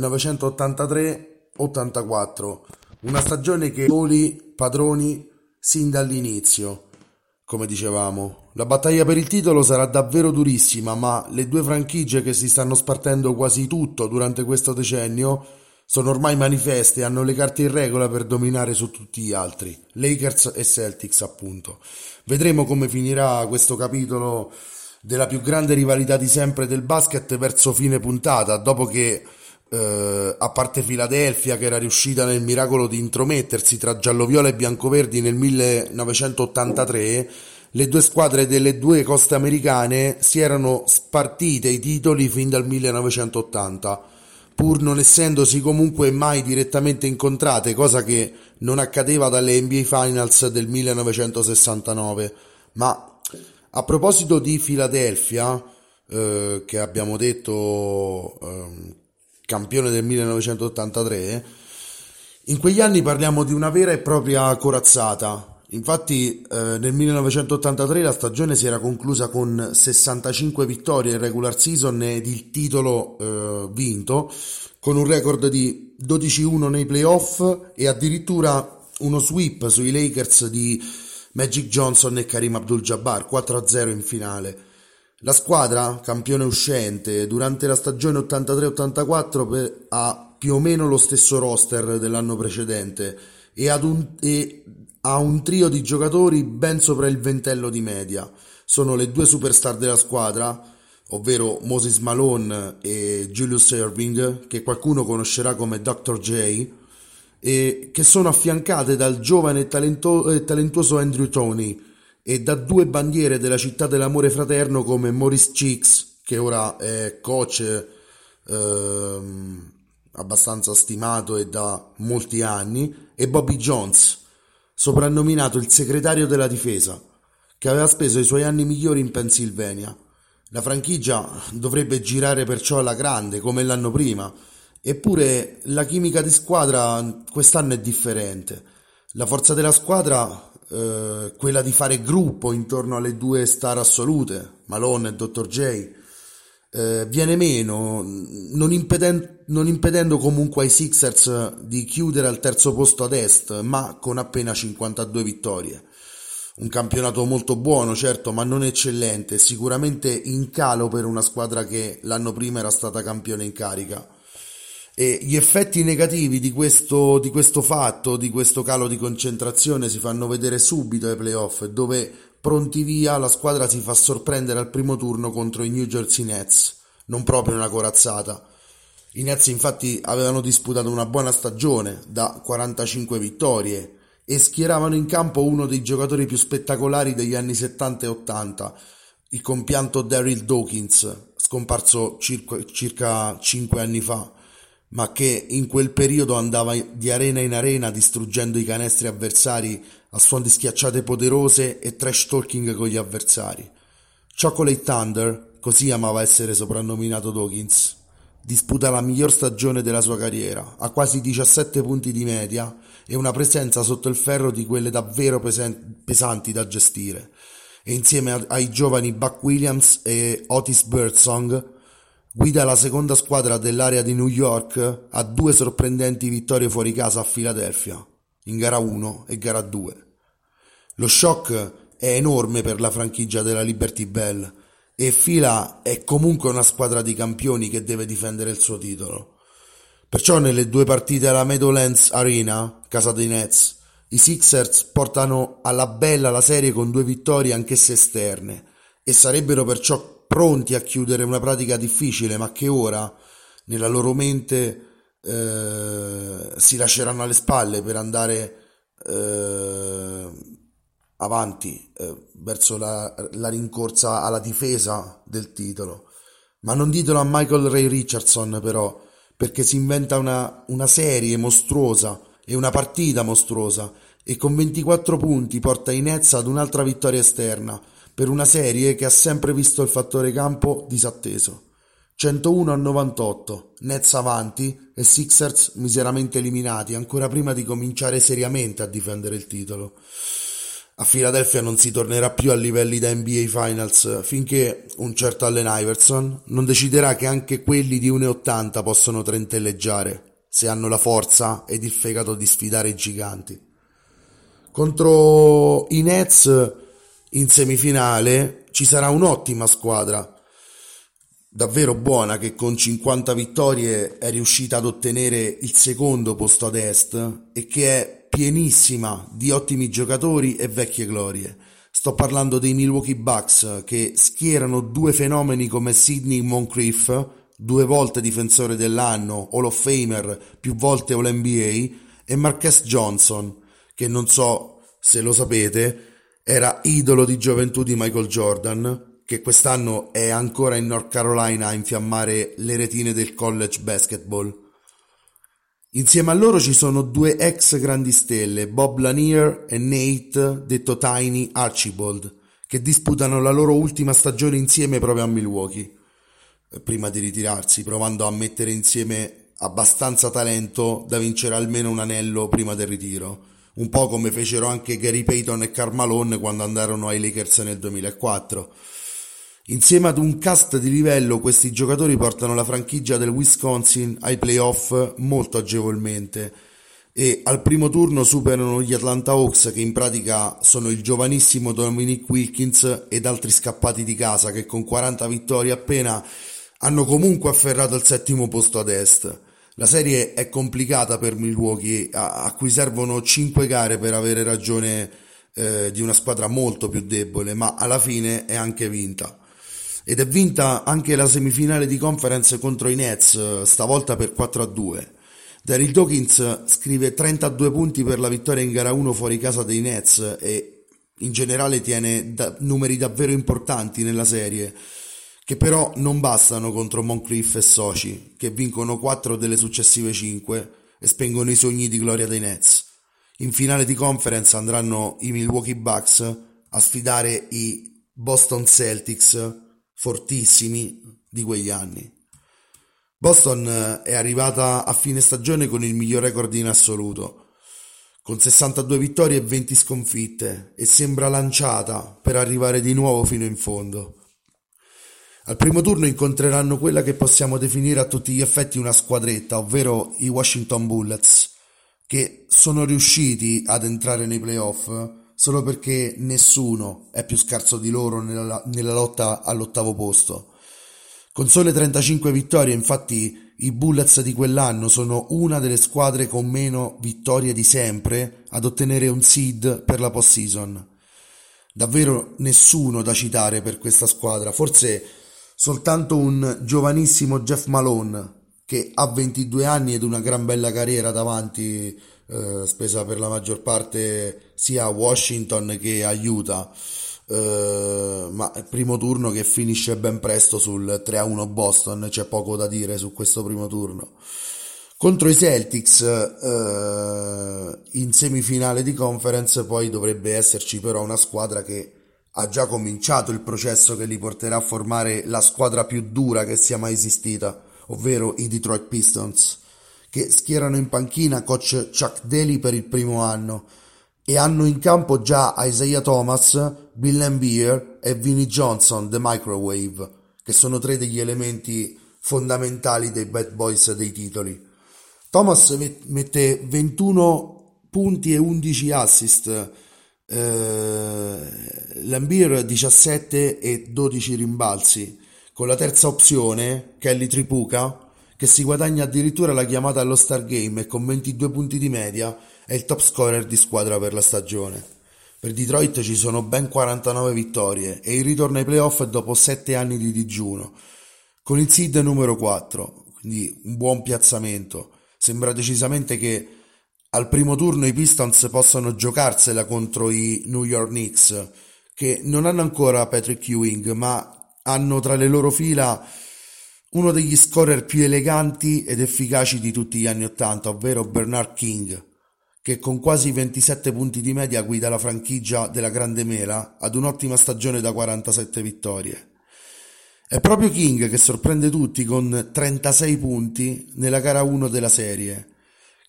1983-84, una stagione che soli padroni sin dall'inizio, come dicevamo. La battaglia per il titolo sarà davvero durissima, ma le due franchigie che si stanno spartendo quasi tutto durante questo decennio sono ormai manifeste e hanno le carte in regola per dominare su tutti gli altri, Lakers e Celtics appunto. Vedremo come finirà questo capitolo della più grande rivalità di sempre del basket verso fine puntata, dopo che eh, a parte Philadelphia che era riuscita nel miracolo di intromettersi tra gialloviola e biancoverdi nel 1983, le due squadre delle due coste americane si erano spartite i titoli fin dal 1980 pur non essendosi comunque mai direttamente incontrate, cosa che non accadeva dalle NBA Finals del 1969. Ma a proposito di Philadelphia, eh, che abbiamo detto eh, campione del 1983, in quegli anni parliamo di una vera e propria corazzata. Infatti eh, nel 1983 la stagione si era conclusa con 65 vittorie in regular season ed il titolo eh, vinto, con un record di 12-1 nei playoff e addirittura uno sweep sui Lakers di Magic Johnson e Karim Abdul-Jabbar, 4-0 in finale. La squadra, campione uscente, durante la stagione 83-84 ha più o meno lo stesso roster dell'anno precedente e, un, e ha un trio di giocatori ben sopra il ventello di media. Sono le due superstar della squadra, ovvero Moses Malone e Julius Irving, che qualcuno conoscerà come Dr. J, e che sono affiancate dal giovane e, talento- talentuoso Andrew Tony e da due bandiere della città dell'amore fraterno come Maurice Cheeks, che ora è coach ehm, abbastanza stimato e da molti anni, e Bobby Jones, soprannominato il segretario della difesa, che aveva speso i suoi anni migliori in Pennsylvania. La franchigia dovrebbe girare perciò alla grande come l'anno prima, eppure la chimica di squadra quest'anno è differente. La forza della squadra, eh, quella di fare gruppo intorno alle due star assolute, Malone e Dr. J, eh, viene meno, non, impeden- non impedendo comunque ai Sixers di chiudere al terzo posto ad est, ma con appena 52 vittorie. Un campionato molto buono, certo, ma non eccellente, sicuramente in calo per una squadra che l'anno prima era stata campione in carica. E gli effetti negativi di questo, di questo fatto, di questo calo di concentrazione, si fanno vedere subito ai playoff, dove Pronti via, la squadra si fa sorprendere al primo turno contro i New Jersey Nets, non proprio una corazzata. I Nets infatti avevano disputato una buona stagione, da 45 vittorie, e schieravano in campo uno dei giocatori più spettacolari degli anni 70 e 80, il compianto Daryl Dawkins, scomparso circa, circa 5 anni fa ma che in quel periodo andava di arena in arena distruggendo i canestri avversari a suon di schiacciate poderose e trash talking con gli avversari. Chocolate Thunder, così amava essere soprannominato Dawkins, disputa la miglior stagione della sua carriera, ha quasi 17 punti di media e una presenza sotto il ferro di quelle davvero pesanti da gestire. E insieme ai giovani Buck Williams e Otis Birdsong Guida la seconda squadra dell'area di New York a due sorprendenti vittorie fuori casa a Philadelphia, in gara 1 e gara 2. Lo shock è enorme per la franchigia della Liberty Bell e Fila è comunque una squadra di campioni che deve difendere il suo titolo. Perciò nelle due partite alla Meadowlands Arena, casa dei Nets, i Sixers portano alla bella la serie con due vittorie anch'esse esterne e sarebbero perciò pronti a chiudere una pratica difficile, ma che ora nella loro mente eh, si lasceranno alle spalle per andare eh, avanti eh, verso la, la, rincorsa alla difesa del titolo. Ma non ditelo a Michael Ray Richardson però, perché si inventa una, una serie mostruosa e una partita mostruosa e con 24 punti porta i Nets ad un'altra vittoria esterna per una serie che ha sempre visto il fattore campo disatteso. 101 a 98, Nets avanti e Sixers miseramente eliminati ancora prima di cominciare seriamente a difendere il titolo. a Philadelphia non si tornerà più a livelli da NBA Finals finché un certo Allen Iverson non deciderà che anche quelli di 1,80 possono trentelleggiare se hanno la forza ed il fegato di sfidare i giganti. Contro i Nets in semifinale ci sarà un'ottima squadra, davvero buona che con 50 vittorie è riuscita ad ottenere il secondo posto ad est e che è pienissima di ottimi giocatori e vecchie glorie. Sto parlando dei Milwaukee Bucks che schierano due fenomeni come Sidney Moncrief, due volte difensore dell'anno, Hall of Famer, più volte All-NBA, e Marques Johnson, che non so se lo sapete, era idolo di gioventù di Michael Jordan, che quest'anno è ancora in North Carolina a infiammare le retine del college basketball. Insieme a loro ci sono due ex grandi stelle, Bob Lanier e Nate, detto Tiny Archibald, che disputano la loro ultima stagione insieme proprio a Milwaukee, prima di ritirarsi, provando a mettere insieme abbastanza talento da vincere almeno un anello prima del ritiro, un po' come fecero anche Gary Payton e Carmalone quando andarono ai Lakers nel 2004. Insieme ad un cast di livello, questi giocatori portano la franchigia del Wisconsin ai playoff molto agevolmente e al primo turno superano gli Atlanta Hawks che in pratica sono il giovanissimo Dominic Wilkins ed altri scappati di casa che con 40 vittorie appena hanno comunque afferrato il settimo posto ad est. La serie è complicata per Milwaukee a, cui servono 5 gare per avere ragione eh, di una squadra molto più debole ma alla fine è anche vinta ed è vinta anche la semifinale di conference contro i Nets, stavolta per 4 a 2. Daryl Dawkins scrive 32 punti per la vittoria in gara 1 fuori casa dei Nets e in generale tiene da- numeri davvero importanti nella serie, che però non bastano contro Moncrief e Soci, che vincono 4 delle successive 5 e spengono i sogni di gloria dei Nets. In finale di conference andranno i Milwaukee Bucks a sfidare i Boston Celtics fortissimi di quegli anni. Boston eh, è arrivata a fine stagione con il miglior record in assoluto, con 62 vittorie e 20 sconfitte, e sembra lanciata per arrivare di nuovo fino in fondo. Al primo turno incontreranno quella che possiamo definire a tutti gli effetti una squadretta, ovvero i Washington Bullets, che sono riusciti ad entrare nei playoff solo perché nessuno è più scarso di loro nella, nella lotta all'ottavo posto. Con sole 35 vittorie, infatti, i Bullets di quell'anno sono una delle squadre con meno vittorie di sempre ad ottenere un seed per la postseason. Davvero nessuno da citare per questa squadra, forse soltanto un giovanissimo Jeff Malone che ha 22 anni ed una gran bella carriera davanti eh, spesa per la maggior parte sia a Washington che a Utah. Eh, ma primo turno che finisce ben presto sul 3-1 Boston, c'è poco da dire su questo primo turno. Contro i Celtics eh, in semifinale di conference poi dovrebbe esserci però una squadra che ha già cominciato il processo che li porterà a formare la squadra più dura che sia mai esistita, ovvero i Detroit Pistons che schierano in panchina coach Chuck Daly per il primo anno e hanno in campo già Isaiah Thomas, Bill Lambier e Vinnie Johnson, The Microwave, che sono tre degli elementi fondamentali dei Bad Boys dei titoli. Thomas mette 21 punti e 11 assist, eh, Lambier 17 e 12 rimbalzi, con la terza opzione, Kelly Tripuca, che si guadagna addirittura la chiamata allo Star Game e con 22 punti di media è il top scorer di squadra per la stagione. Per Detroit ci sono ben 49 vittorie e il ritorno ai playoff dopo 7 anni di digiuno, con il seed numero 4, quindi un buon piazzamento. Sembra decisamente che al primo turno i Pistons possano giocarsela contro i New York Knicks, che non hanno ancora Patrick Ewing, ma hanno tra le loro fila uno degli scorer più eleganti ed efficaci di tutti gli anni Ottanta, ovvero Bernard King, che con quasi 27 punti di media guida la franchigia della Grande Mela ad un'ottima stagione da 47 vittorie. È proprio King che sorprende tutti con 36 punti nella gara 1 della serie,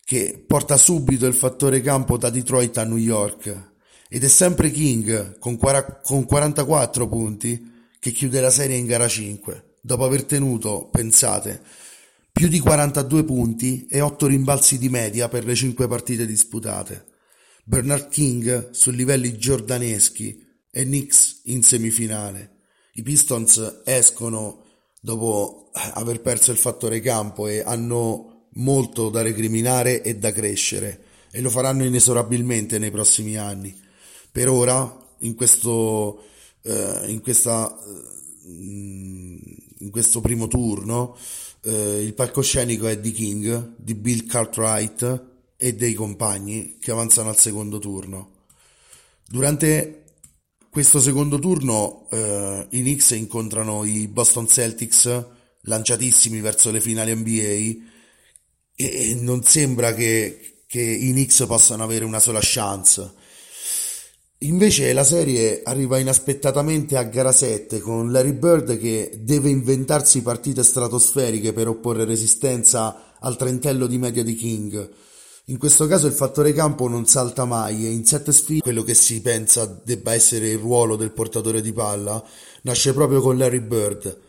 che porta subito il fattore campo da Detroit a New York Ed è sempre King con, 44 punti che chiude la serie in gara 5, dopo aver tenuto, pensate, più di 42 punti e 8 rimbalzi di media per le 5 partite disputate. Bernard King su livelli giordaneschi e Knicks in semifinale. I Pistons escono dopo aver perso il fattore campo e hanno molto da recriminare e da crescere e lo faranno inesorabilmente nei prossimi anni. Per ora, in questo, eh, in questa, mm, in questo primo turno, eh, il palcoscenico è di King, di Bill Cartwright e dei compagni che avanzano al secondo turno. Durante questo secondo turno eh, i Knicks incontrano i Boston Celtics lanciatissimi verso le finali NBA e non sembra che, che i Knicks possano avere una sola chance. Invece la serie arriva inaspettatamente a gara 7 con Larry Bird che deve inventarsi partite stratosferiche per opporre resistenza al trentello di media di King. In questo caso il fattore campo non salta mai e in sette sfide quello che si pensa debba essere il ruolo del portatore di palla nasce proprio con Larry Bird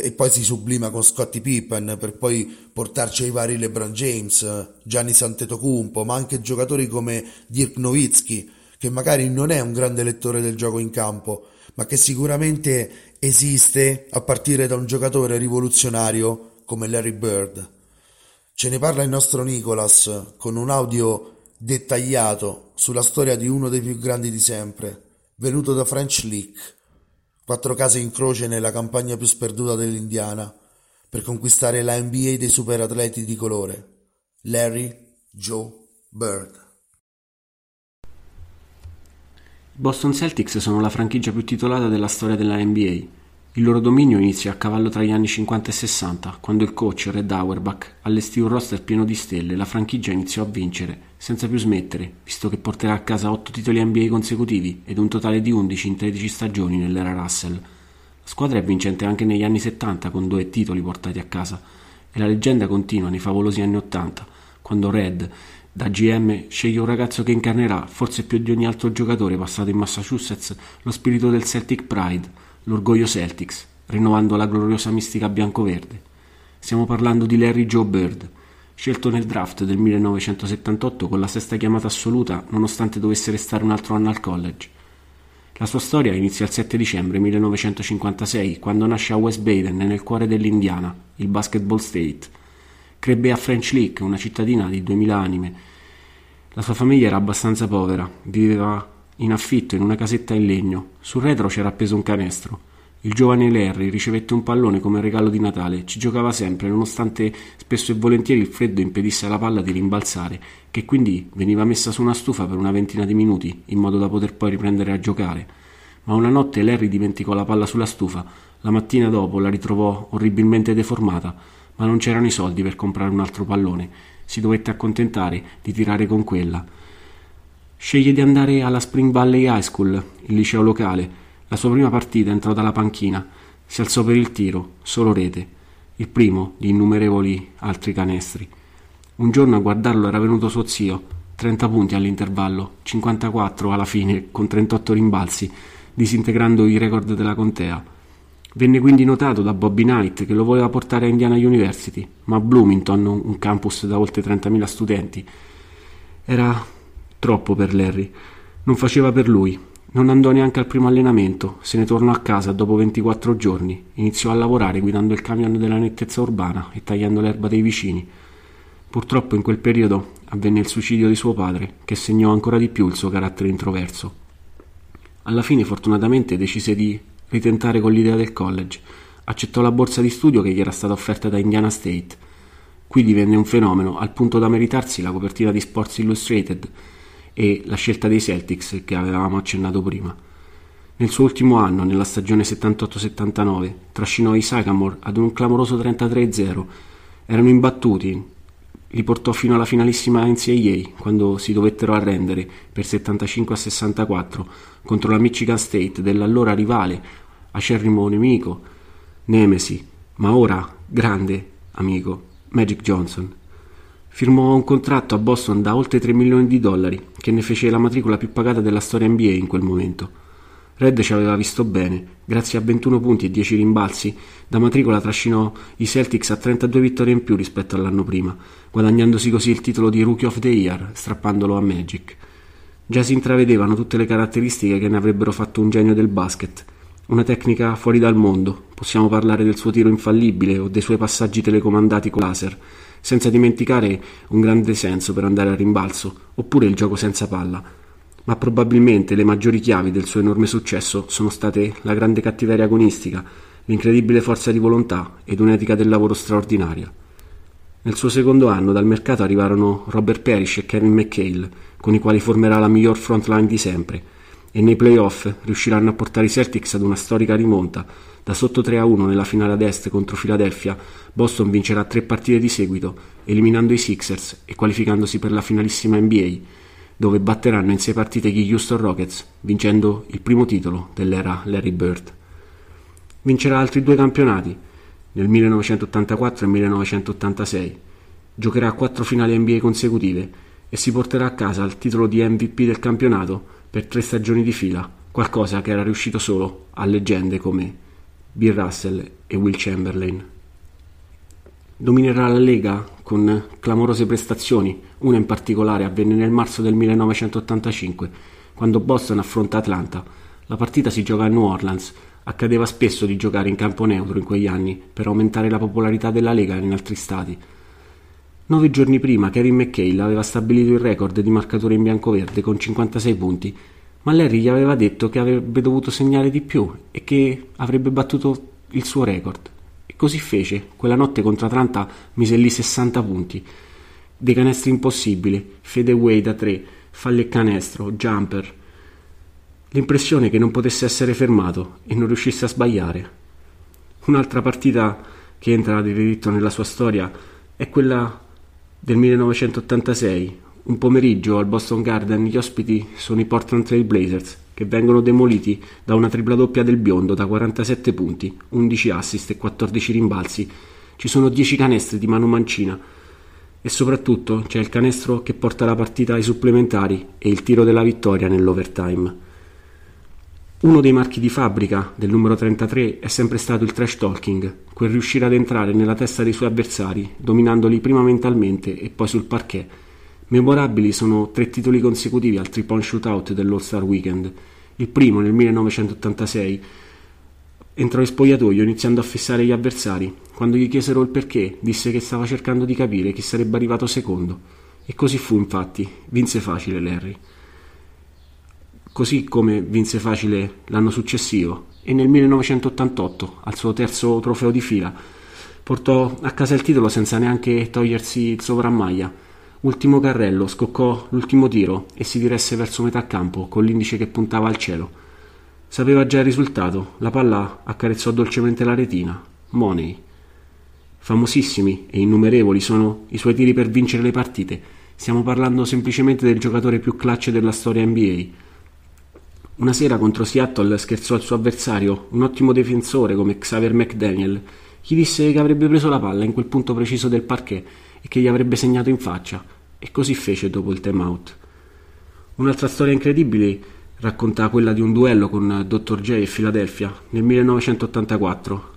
e poi si sublima con Scottie Pippen per poi portarci ai vari LeBron James, Gianni Santetocumpo, ma anche giocatori come Dirk Nowitzki che magari non è un grande lettore del gioco in campo, ma che sicuramente esiste a partire da un giocatore rivoluzionario come Larry Bird. Ce ne parla il nostro Nicholas con un audio dettagliato sulla storia di uno dei più grandi di sempre, venuto da French League, quattro case in croce nella campagna più sperduta dell'Indiana, per conquistare la NBA dei superatleti di colore, Larry Joe Bird. Boston Celtics sono la franchigia più titolata della storia della NBA. Il loro dominio inizia a cavallo tra gli anni 50 e 60, quando il coach Red Auerbach allestì un roster pieno di stelle e la franchigia iniziò a vincere, senza più smettere, visto che porterà a casa 8 titoli NBA consecutivi ed un totale di 11 in 13 stagioni nell'era Russell. La squadra è vincente anche negli anni 70 con due titoli portati a casa e la leggenda continua nei favolosi anni 80, quando Red da GM sceglie un ragazzo che incarnerà, forse più di ogni altro giocatore passato in Massachusetts, lo spirito del Celtic Pride, l'orgoglio Celtics, rinnovando la gloriosa mistica bianco-verde. Stiamo parlando di Larry Joe Bird, scelto nel draft del 1978 con la sesta chiamata assoluta nonostante dovesse restare un altro anno al college. La sua storia inizia il 7 dicembre 1956, quando nasce a West Baden, nel cuore dell'Indiana, il Basketball State, Crebbe a French Lick, una cittadina di 2000 anime. La sua famiglia era abbastanza povera, viveva in affitto in una casetta in legno. Sul retro c'era appeso un canestro. Il giovane Larry ricevette un pallone come regalo di Natale, ci giocava sempre, nonostante spesso e volentieri il freddo impedisse alla palla di rimbalzare, che quindi veniva messa su una stufa per una ventina di minuti, in modo da poter poi riprendere a giocare. Ma una notte Larry dimenticò la palla sulla stufa, la mattina dopo la ritrovò orribilmente deformata ma non c'erano i soldi per comprare un altro pallone. Si dovette accontentare di tirare con quella. Sceglie di andare alla Spring Valley High School, il liceo locale. La sua prima partita entrò dalla panchina. Si alzò per il tiro, solo rete. Il primo di innumerevoli altri canestri. Un giorno a guardarlo era venuto suo zio, 30 punti all'intervallo, 54 alla fine, con 38 rimbalzi, disintegrando i record della contea. Venne quindi notato da Bobby Knight che lo voleva portare a Indiana University, ma Bloomington, un campus da oltre 30.000 studenti, era troppo per Larry. Non faceva per lui. Non andò neanche al primo allenamento, se ne tornò a casa dopo 24 giorni. Iniziò a lavorare guidando il camion della nettezza urbana e tagliando l'erba dei vicini. Purtroppo in quel periodo avvenne il suicidio di suo padre, che segnò ancora di più il suo carattere introverso. Alla fine fortunatamente decise di ritentare con l'idea del college. Accettò la borsa di studio che gli era stata offerta da Indiana State. Qui divenne un fenomeno, al punto da meritarsi la copertina di Sports Illustrated e la scelta dei Celtics che avevamo accennato prima. Nel suo ultimo anno, nella stagione 78-79, trascinò i Sycamore ad un clamoroso 33-0. Erano imbattuti, li portò fino alla finalissima NCAA quando si dovettero arrendere per 75 64 contro la Michigan State dell'allora rivale acerrimo nemico, Nemesi, ma ora grande amico, Magic Johnson. Firmò un contratto a Boston da oltre 3 milioni di dollari, che ne fece la matricola più pagata della storia NBA in quel momento. Red ci aveva visto bene, grazie a 21 punti e 10 rimbalzi, da matricola trascinò i Celtics a 32 vittorie in più rispetto all'anno prima, guadagnandosi così il titolo di Rookie of the Year, strappandolo a Magic. Già si intravedevano tutte le caratteristiche che ne avrebbero fatto un genio del basket. Una tecnica fuori dal mondo, possiamo parlare del suo tiro infallibile o dei suoi passaggi telecomandati con laser, senza dimenticare un grande senso per andare a rimbalzo, oppure il gioco senza palla ma probabilmente le maggiori chiavi del suo enorme successo sono state la grande cattiveria agonistica, l'incredibile forza di volontà ed un'etica del lavoro straordinaria. Nel suo secondo anno dal mercato arrivarono Robert Parrish e Kevin McHale, con i quali formerà la miglior frontline di sempre, e nei playoff riusciranno a portare i Celtics ad una storica rimonta. Da sotto 3-1 nella finale ad est contro Philadelphia, Boston vincerà tre partite di seguito, eliminando i Sixers e qualificandosi per la finalissima NBA, dove batteranno in sei partite gli Houston Rockets, vincendo il primo titolo dell'era Larry Bird. Vincerà altri due campionati, nel 1984 e 1986. Giocherà quattro finali NBA consecutive e si porterà a casa il titolo di MVP del campionato per tre stagioni di fila, qualcosa che era riuscito solo a leggende come Bill Russell e Will Chamberlain. Dominerà la Lega con clamorose prestazioni, una in particolare avvenne nel marzo del 1985, quando Boston affronta Atlanta. La partita si gioca a New Orleans. Accadeva spesso di giocare in campo neutro in quegli anni per aumentare la popolarità della Lega in altri stati. Nove giorni prima Kevin McHale aveva stabilito il record di marcatore in bianco-verde con 56 punti, ma Larry gli aveva detto che avrebbe dovuto segnare di più e che avrebbe battuto il suo record. Così fece. Quella notte contro Atlanta mise lì 60 punti. Dei canestri impossibili, fade away da 3, falli e canestro, jumper. L'impressione che non potesse essere fermato e non riuscisse a sbagliare. Un'altra partita che entra di diritto nella sua storia è quella del 1986. Un pomeriggio al Boston Garden gli ospiti sono i Portland Trail Blazers che vengono demoliti da una tripla doppia del biondo da 47 punti, 11 assist e 14 rimbalzi. Ci sono 10 canestri di mano mancina e soprattutto c'è il canestro che porta la partita ai supplementari e il tiro della vittoria nell'overtime. Uno dei marchi di fabbrica del numero 33 è sempre stato il trash talking, quel riuscire ad entrare nella testa dei suoi avversari, dominandoli prima mentalmente e poi sul parquet Memorabili sono tre titoli consecutivi al three-point shootout dell'All-Star Weekend. Il primo nel 1986 entrò in spogliatoio iniziando a fissare gli avversari. Quando gli chiesero il perché, disse che stava cercando di capire chi sarebbe arrivato secondo. E così fu, infatti. Vinse facile Larry. Così come vinse facile l'anno successivo e nel 1988, al suo terzo trofeo di fila, portò a casa il titolo senza neanche togliersi il sovrammaglia Ultimo carrello, scoccò l'ultimo tiro e si diresse verso metà campo con l'indice che puntava al cielo. Sapeva già il risultato, la palla accarezzò dolcemente la retina. Money. Famosissimi e innumerevoli sono i suoi tiri per vincere le partite. Stiamo parlando semplicemente del giocatore più clutch della storia NBA. Una sera contro Seattle scherzò al suo avversario, un ottimo difensore come Xavier McDaniel. Gli disse che avrebbe preso la palla in quel punto preciso del parquet e che gli avrebbe segnato in faccia, e così fece dopo il time out. Un'altra storia incredibile racconta quella di un duello con Dr. J e Philadelphia nel 1984.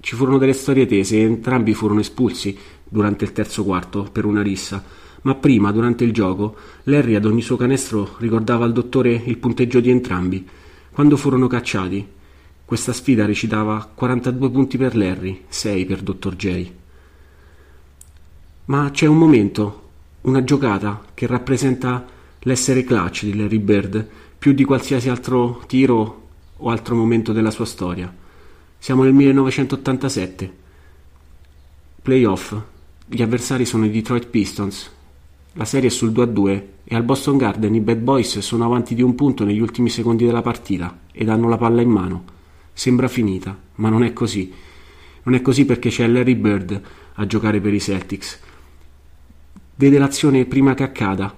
Ci furono delle storie tese e entrambi furono espulsi durante il terzo quarto per una rissa, ma prima, durante il gioco, Larry ad ogni suo canestro ricordava al dottore il punteggio di entrambi. Quando furono cacciati, questa sfida recitava 42 punti per Larry, 6 per Dr. J. Ma c'è un momento, una giocata che rappresenta l'essere clutch di Larry Bird più di qualsiasi altro tiro o altro momento della sua storia. Siamo nel 1987. Playoff. Gli avversari sono i Detroit Pistons. La serie è sul 2-2 e al Boston Garden i Bad Boys sono avanti di un punto negli ultimi secondi della partita ed hanno la palla in mano. Sembra finita, ma non è così. Non è così perché c'è Larry Bird a giocare per i Celtics Vede l'azione prima che accada.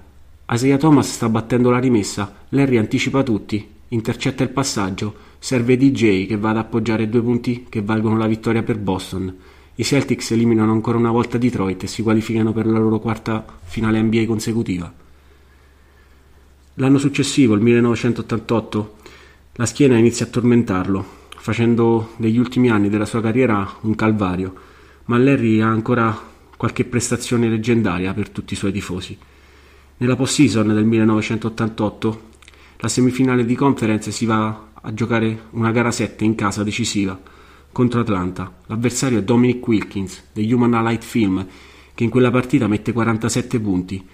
Isaiah Thomas sta battendo la rimessa, Larry anticipa tutti, intercetta il passaggio, serve DJ che va ad appoggiare due punti che valgono la vittoria per Boston. I Celtics eliminano ancora una volta Detroit e si qualificano per la loro quarta finale NBA consecutiva. L'anno successivo, il 1988, la schiena inizia a tormentarlo, facendo degli ultimi anni della sua carriera un calvario, ma Larry ha ancora qualche prestazione leggendaria per tutti i suoi tifosi. Nella post-season del 1988, la semifinale di conference si va a giocare una gara 7 in casa decisiva contro Atlanta. L'avversario è Dominic Wilkins degli Human Light Film che in quella partita mette 47 punti.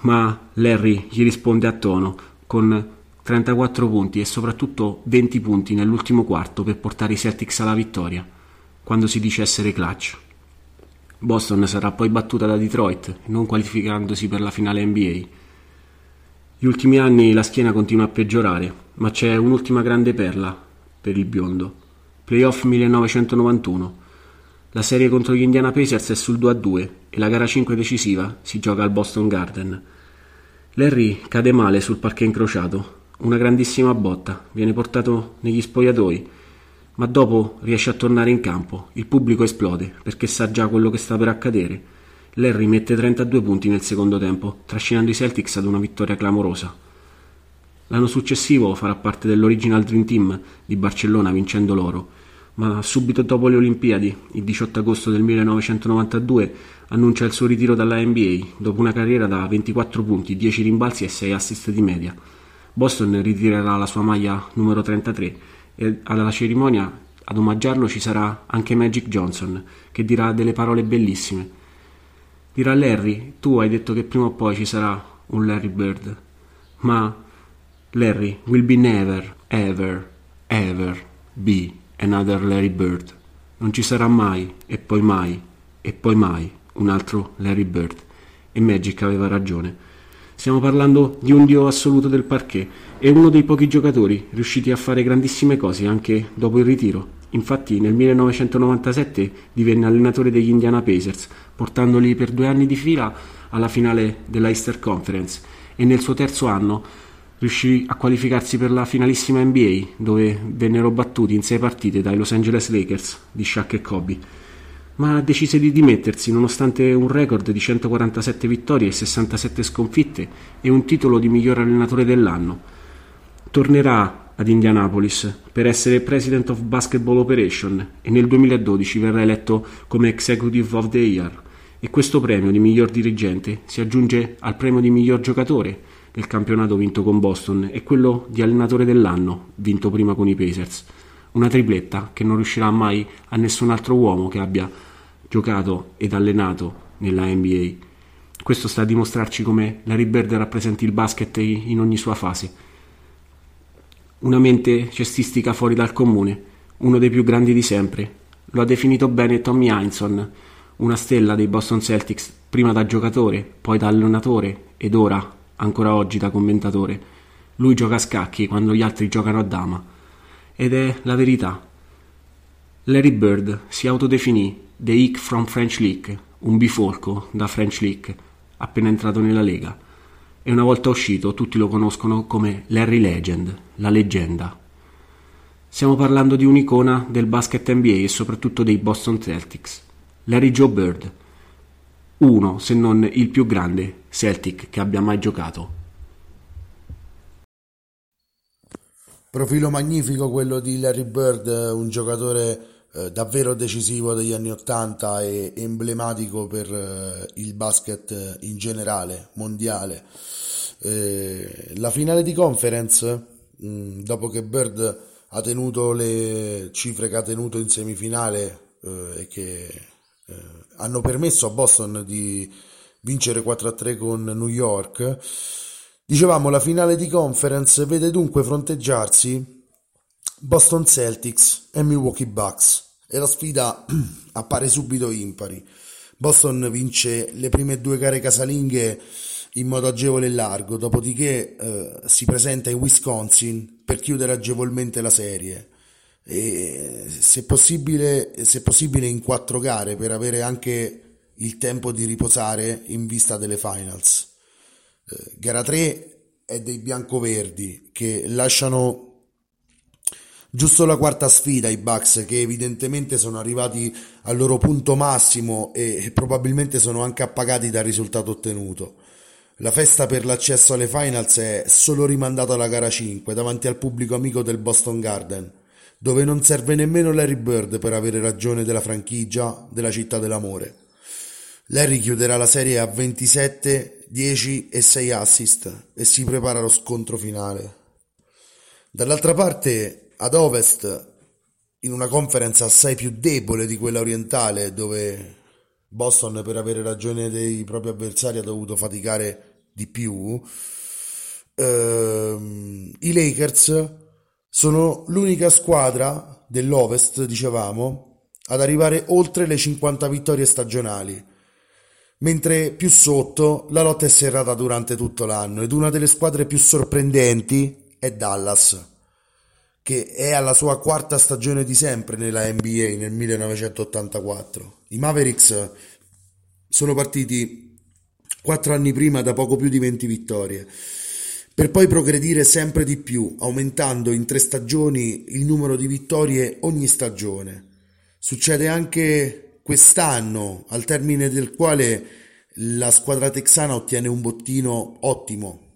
Ma Larry gli risponde a tono con 34 punti e soprattutto 20 punti nell'ultimo quarto per portare i Celtics alla vittoria, quando si dice essere clutch. Boston sarà poi battuta da Detroit, non qualificandosi per la finale NBA. Gli ultimi anni la schiena continua a peggiorare, ma c'è un'ultima grande perla per il biondo. Playoff 1991. La serie contro gli Indiana Pacers è sul 2-2 e la gara 5 decisiva si gioca al Boston Garden. Larry cade male sul parquet incrociato, una grandissima botta, viene portato negli spogliatoi, ma dopo riesce a tornare in campo. Il pubblico esplode perché sa già quello che sta per accadere. Larry mette 32 punti nel secondo tempo, trascinando i Celtics ad una vittoria clamorosa. L'anno successivo farà parte dell'Original Dream Team di Barcellona vincendo l'oro ma subito dopo le Olimpiadi, il 18 agosto del 1992, annuncia il suo ritiro dalla NBA dopo una carriera da 24 punti, 10 rimbalzi e 6 assist di media. Boston ritirerà la sua maglia numero 33 e alla cerimonia ad omaggiarlo ci sarà anche Magic Johnson, che dirà delle parole bellissime. Dirà Larry, tu hai detto che prima o poi ci sarà un Larry Bird, ma Larry will be never, ever, ever be Another Larry Bird. Non ci sarà mai, e poi mai, e poi mai un altro Larry Bird. E Magic aveva ragione. Stiamo parlando di un dio assoluto del parquet e uno dei pochi giocatori riusciti a fare grandissime cose anche dopo il ritiro. Infatti nel 1997 divenne allenatore degli Indiana Pacers, portandoli per due anni di fila alla finale della Easter Conference e nel suo terzo anno riuscì a qualificarsi per la finalissima NBA, dove vennero battuti in sei partite dai Los Angeles Lakers di Shaq e Kobe. Ma decise di dimettersi nonostante un record di 147 vittorie e 67 sconfitte e un titolo di miglior allenatore dell'anno. Tornerà ad Indianapolis per essere President of Basketball Operation e nel 2012 verrà eletto come Executive of the Year e questo premio di miglior dirigente si aggiunge al premio di miglior giocatore il campionato vinto con Boston e quello di allenatore dell'anno, vinto prima con i Pacers. Una tripletta che non riuscirà mai a nessun altro uomo che abbia giocato ed allenato nella NBA. Questo sta a dimostrarci come Larry Bird rappresenti il basket in ogni sua fase. Una mente cestistica fuori dal comune, uno dei più grandi di sempre. Lo ha definito bene Tommy Heinsohn, una stella dei Boston Celtics, prima da giocatore, poi da allenatore ed ora ancora oggi da commentatore. Lui gioca a scacchi quando gli altri giocano a dama. Ed è la verità. Larry Bird si autodefinì The Hick from French League, un bifolco da French League, appena entrato nella Lega. E una volta uscito tutti lo conoscono come Larry Legend, la leggenda. Stiamo parlando di un'icona del basket NBA e soprattutto dei Boston Celtics. Larry Joe Bird, uno, se non il più grande Celtic che abbia mai giocato. Profilo magnifico quello di Larry Bird, un giocatore eh, davvero decisivo degli anni Ottanta e emblematico per eh, il basket in generale, mondiale. Eh, la finale di conference, mh, mm, dopo che Bird ha tenuto le cifre che ha tenuto in semifinale eh, e che eh, hanno permesso a Boston di vincere 4-3 con New York. Dicevamo, la finale di conference vede dunque fronteggiarsi Boston Celtics e Milwaukee Bucks e la sfida appare subito impari. Boston vince le prime due gare casalinghe in modo agevole e largo, dopodiché eh, si presenta in Wisconsin per chiudere agevolmente la serie e se possibile, se possibile in quattro gare per avere anche il tempo di riposare in vista delle finals. Eh, gara 3 è dei biancoverdi che lasciano Giusto la quarta sfida i Bucks che evidentemente sono arrivati al loro punto massimo e probabilmente sono anche appagati dal risultato ottenuto. La festa per l'accesso alle finals è solo rimandata alla gara 5 davanti al pubblico amico del Boston Garden, dove non serve nemmeno Larry Bird per avere ragione della franchigia della città dell'amore. Larry chiuderà la serie a 27, 10 e 6 assist e si prepara allo scontro finale. Dall'altra parte ad ovest, in una conference assai più debole di quella orientale, dove Boston per avere ragione dei propri avversari ha dovuto faticare di più, ehm, i Lakers sono l'unica squadra dell'Ovest, dicevamo, ad arrivare oltre le 50 vittorie stagionali, mentre più sotto la lotta è serrata durante tutto l'anno ed una delle squadre più sorprendenti è Dallas che è alla sua quarta stagione di sempre nella NBA nel 1984. I Mavericks sono partiti quattro anni prima da poco più di 20 vittorie, per poi progredire sempre di più, aumentando in tre stagioni il numero di vittorie ogni stagione. Succede anche quest'anno, al termine del quale la squadra texana ottiene un bottino ottimo,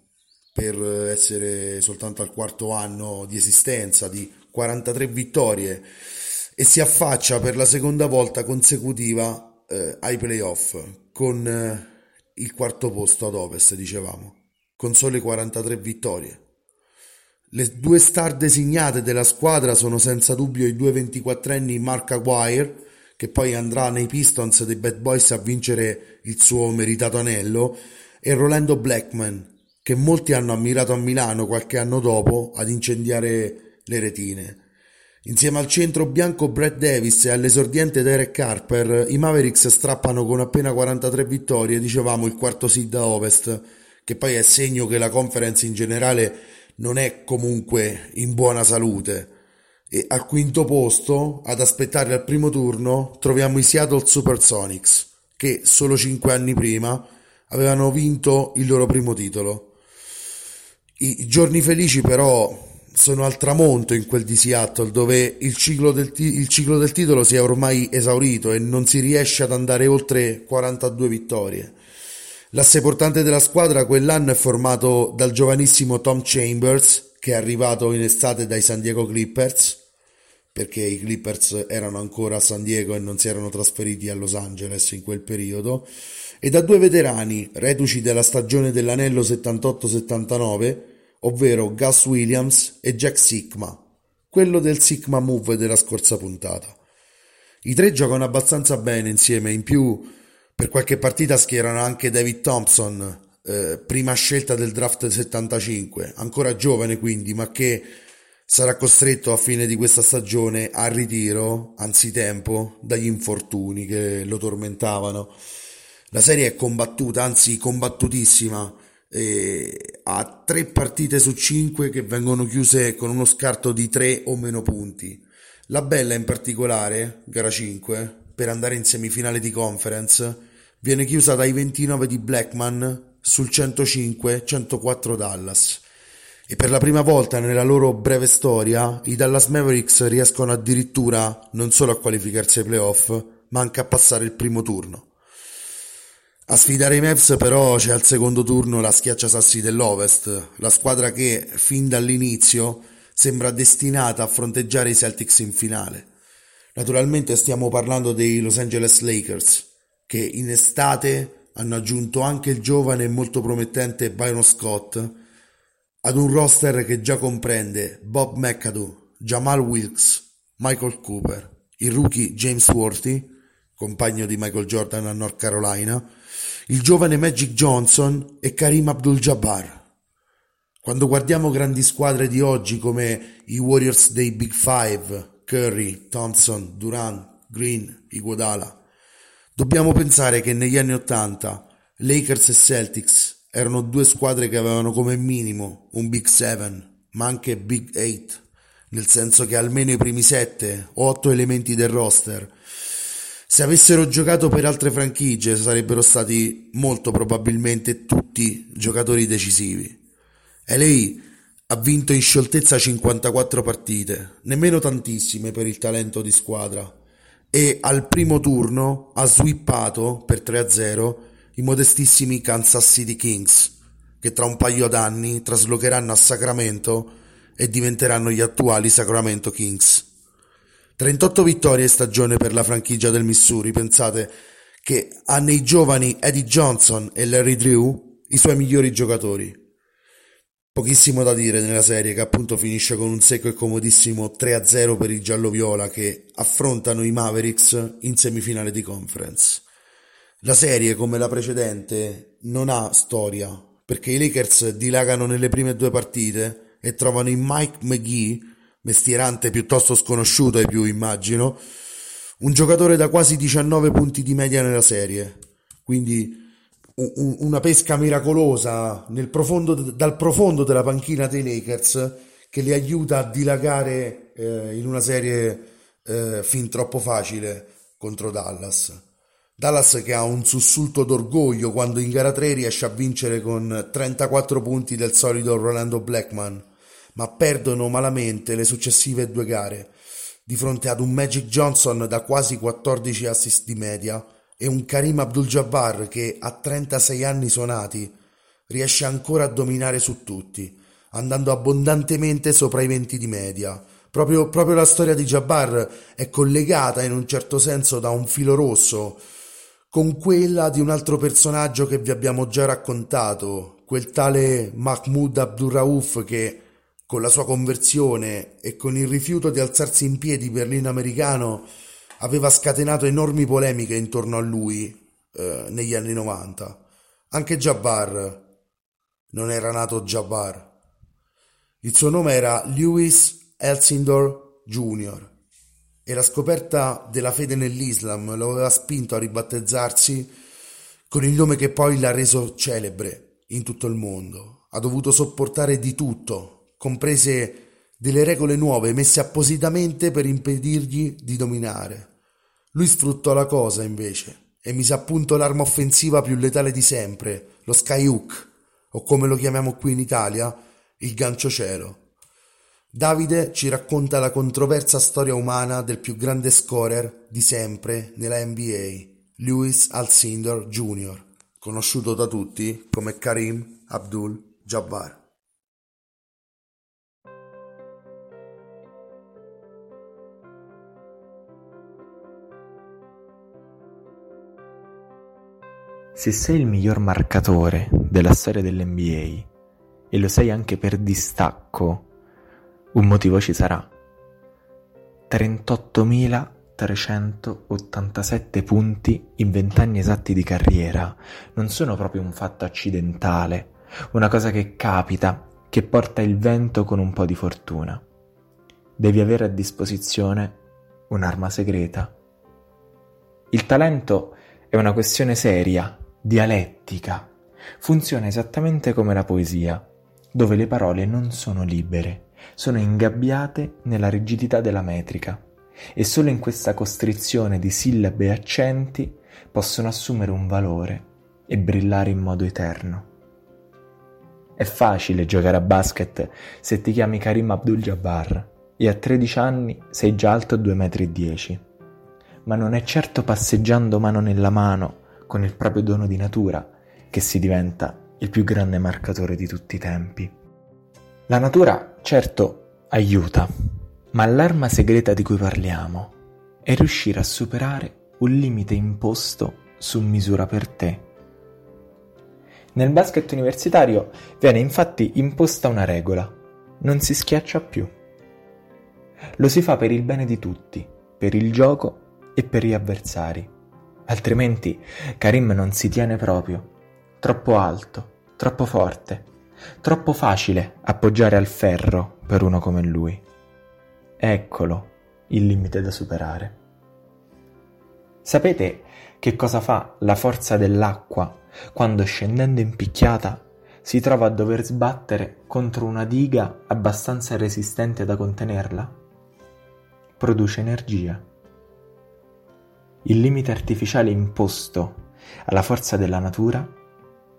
per essere soltanto al quarto anno di esistenza di 43 vittorie e si affaccia per la seconda volta consecutiva eh, ai playoff con eh, il quarto posto ad ovest, dicevamo, con sole 43 vittorie. Le due star designate della squadra sono senza dubbio i due 24enni Mark Aguirre, che poi andrà nei Pistons dei Bad Boys a vincere il suo meritato anello, e Rolando Blackman, che molti hanno ammirato a Milano qualche anno dopo ad incendiare le retine. Insieme al centro bianco Brett Davis e all'esordiente Derek Harper, i Mavericks strappano con appena 43 vittorie, dicevamo il quarto seed a ovest, che poi è segno che la conference in generale non è comunque in buona salute. E al quinto posto, ad aspettare al primo turno, troviamo i Seattle Supersonics, che solo 5 anni prima avevano vinto il loro primo titolo. I giorni felici però sono al tramonto in quel di Seattle dove il ciclo, del, il ciclo del titolo si è ormai esaurito e non si riesce ad andare oltre 42 vittorie. L'asse portante della squadra quell'anno è formato dal giovanissimo Tom Chambers che è arrivato in estate dai San Diego Clippers perché i Clippers erano ancora a San Diego e non si erano trasferiti a Los Angeles in quel periodo e da due veterani reduci della stagione dell'anello 78-79 ovvero Gus Williams e Jack Sigma, quello del Sigma Move della scorsa puntata. I tre giocano abbastanza bene insieme, in più per qualche partita schierano anche David Thompson, eh, prima scelta del draft 75, ancora giovane quindi, ma che sarà costretto a fine di questa stagione al ritiro, anzitempo, dagli infortuni che lo tormentavano. La serie è combattuta, anzi combattutissima, eh, a tre partite su cinque che vengono chiuse con uno scarto di tre o meno punti. La Bella in particolare, gara 5, per andare in semifinale di conference, viene chiusa dai 29 di Blackman sul 105-104 Dallas. E per la prima volta nella loro breve storia, i Dallas Mavericks riescono addirittura non solo a qualificarsi ai playoff, ma anche a passare il primo turno. A sfidare i Mavs però c'è al secondo turno la schiacciasassi dell'Ovest, la squadra che fin dall'inizio sembra destinata a fronteggiare i Celtics in finale. Naturalmente stiamo parlando dei Los Angeles Lakers, che in estate hanno aggiunto anche il giovane e molto promettente Byron Scott ad un roster che già comprende Bob McAdoo, Jamal Wilkes, Michael Cooper, il rookie James Worthy, compagno di Michael Jordan a North Carolina, il giovane Magic Johnson e Karim Abdul-Jabbar. Quando guardiamo grandi squadre di oggi come i Warriors dei Big Five, Curry, Thompson, Durant, Green, Iguodala, dobbiamo pensare che negli anni Ottanta Lakers e Celtics erano due squadre che avevano come minimo un Big Seven, ma anche Big Eight, nel senso che almeno i primi sette o otto elementi del roster se avessero giocato per altre franchigie sarebbero stati molto probabilmente tutti giocatori decisivi. LA Ha vinto in scioltezza 54 partite, nemmeno tantissime per il talento di squadra, e al primo turno ha swippato per 3-0 i modestissimi Kansas City Kings, che tra un paio d'anni traslocheranno a Sacramento e diventeranno gli attuali Sacramento Kings. 38 vittorie stagione per la franchigia del Missouri, pensate che ha nei giovani Eddie Johnson e Larry Drew i suoi migliori giocatori. Pochissimo da dire nella serie che appunto finisce con un secco e comodissimo 3-0 per i giallo-viola che affrontano i Mavericks in semifinale di conference. La serie, come la precedente, non ha storia, perché i Lakers dilagano nelle prime due partite e trovano in Mike McGee, mestierante piuttosto sconosciuto ai più immagino, un giocatore da quasi 19 punti di media nella serie. Quindi una pesca miracolosa profondo, dal profondo della panchina dei Lakers che li aiuta a dilagare eh, in una serie eh, fin troppo facile contro Dallas. Dallas che ha un sussulto d'orgoglio quando in gara 3 riesce a vincere con 34 punti del solito Rolando Blackman, ma perdono malamente le successive due gare di fronte ad un Magic Johnson da quasi 14 assist di media e un Karim Abdul-Jabbar che a 36 anni suonati riesce ancora a dominare su tutti, andando abbondantemente sopra i 20 di media. Proprio, proprio la storia di Jabbar è collegata in un certo senso da un filo rosso con quella di un altro personaggio che vi abbiamo già raccontato, quel tale Mahmoud Abdurrauf che con la sua conversione e con il rifiuto di alzarsi in piedi per americano aveva scatenato enormi polemiche intorno a lui eh, negli anni 90. Anche Jabbar non era nato Jabbar. Il suo nome era Lewis Elsindor Jr. e la scoperta della fede nell'Islam lo aveva spinto a ribattezzarsi con il nome che poi l'ha reso celebre in tutto il mondo. Ha dovuto sopportare di tutto, comprese delle regole nuove messe appositamente per impedirgli di dominare. Lui sfruttò la cosa, invece, e mise a punto l'arma offensiva più letale di sempre, lo skyhook, o come lo chiamiamo qui in Italia, il gancio cielo. Davide ci racconta la controversa storia umana del più grande scorer di sempre nella NBA, Lewis Alcindor Jr., conosciuto da tutti come Karim Abdul-Jabbar. Se sei il miglior marcatore della storia dell'NBA e lo sei anche per distacco, un motivo ci sarà. 38.387 punti in 20 anni esatti di carriera non sono proprio un fatto accidentale, una cosa che capita, che porta il vento con un po' di fortuna. Devi avere a disposizione un'arma segreta. Il talento è una questione seria dialettica. Funziona esattamente come la poesia, dove le parole non sono libere, sono ingabbiate nella rigidità della metrica e solo in questa costrizione di sillabe e accenti possono assumere un valore e brillare in modo eterno. È facile giocare a basket se ti chiami Karim Abdul-Jabbar e a 13 anni sei già alto 2,10 metri, ma non è certo passeggiando mano nella mano con il proprio dono di natura che si diventa il più grande marcatore di tutti i tempi. La natura, certo, aiuta, ma l'arma segreta di cui parliamo è riuscire a superare un limite imposto su misura per te. Nel basket universitario viene infatti imposta una regola, non si schiaccia più. Lo si fa per il bene di tutti, per il gioco e per gli avversari. Altrimenti Karim non si tiene proprio. Troppo alto, troppo forte, troppo facile appoggiare al ferro per uno come lui. Eccolo il limite da superare. Sapete che cosa fa la forza dell'acqua quando scendendo in picchiata si trova a dover sbattere contro una diga abbastanza resistente da contenerla? Produce energia. Il limite artificiale imposto alla forza della natura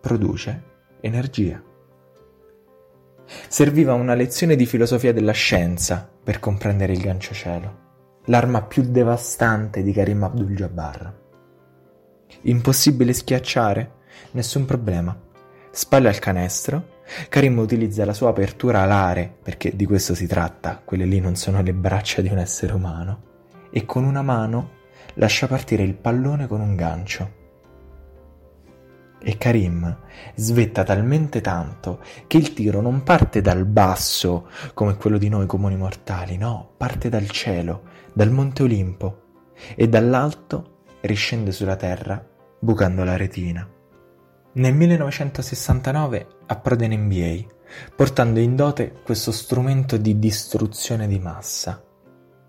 produce energia. Serviva una lezione di filosofia della scienza per comprendere il gancio cielo, l'arma più devastante di Karim Abdul-Jabbar. Impossibile schiacciare? Nessun problema. Spalle al canestro, Karim utilizza la sua apertura alare, perché di questo si tratta, quelle lì non sono le braccia di un essere umano, e con una mano lascia partire il pallone con un gancio. E Karim svetta talmente tanto che il tiro non parte dal basso come quello di noi comuni mortali, no, parte dal cielo, dal Monte Olimpo, e dall'alto riscende sulla terra bucando la retina. Nel 1969 approda in NBA, portando in dote questo strumento di distruzione di massa.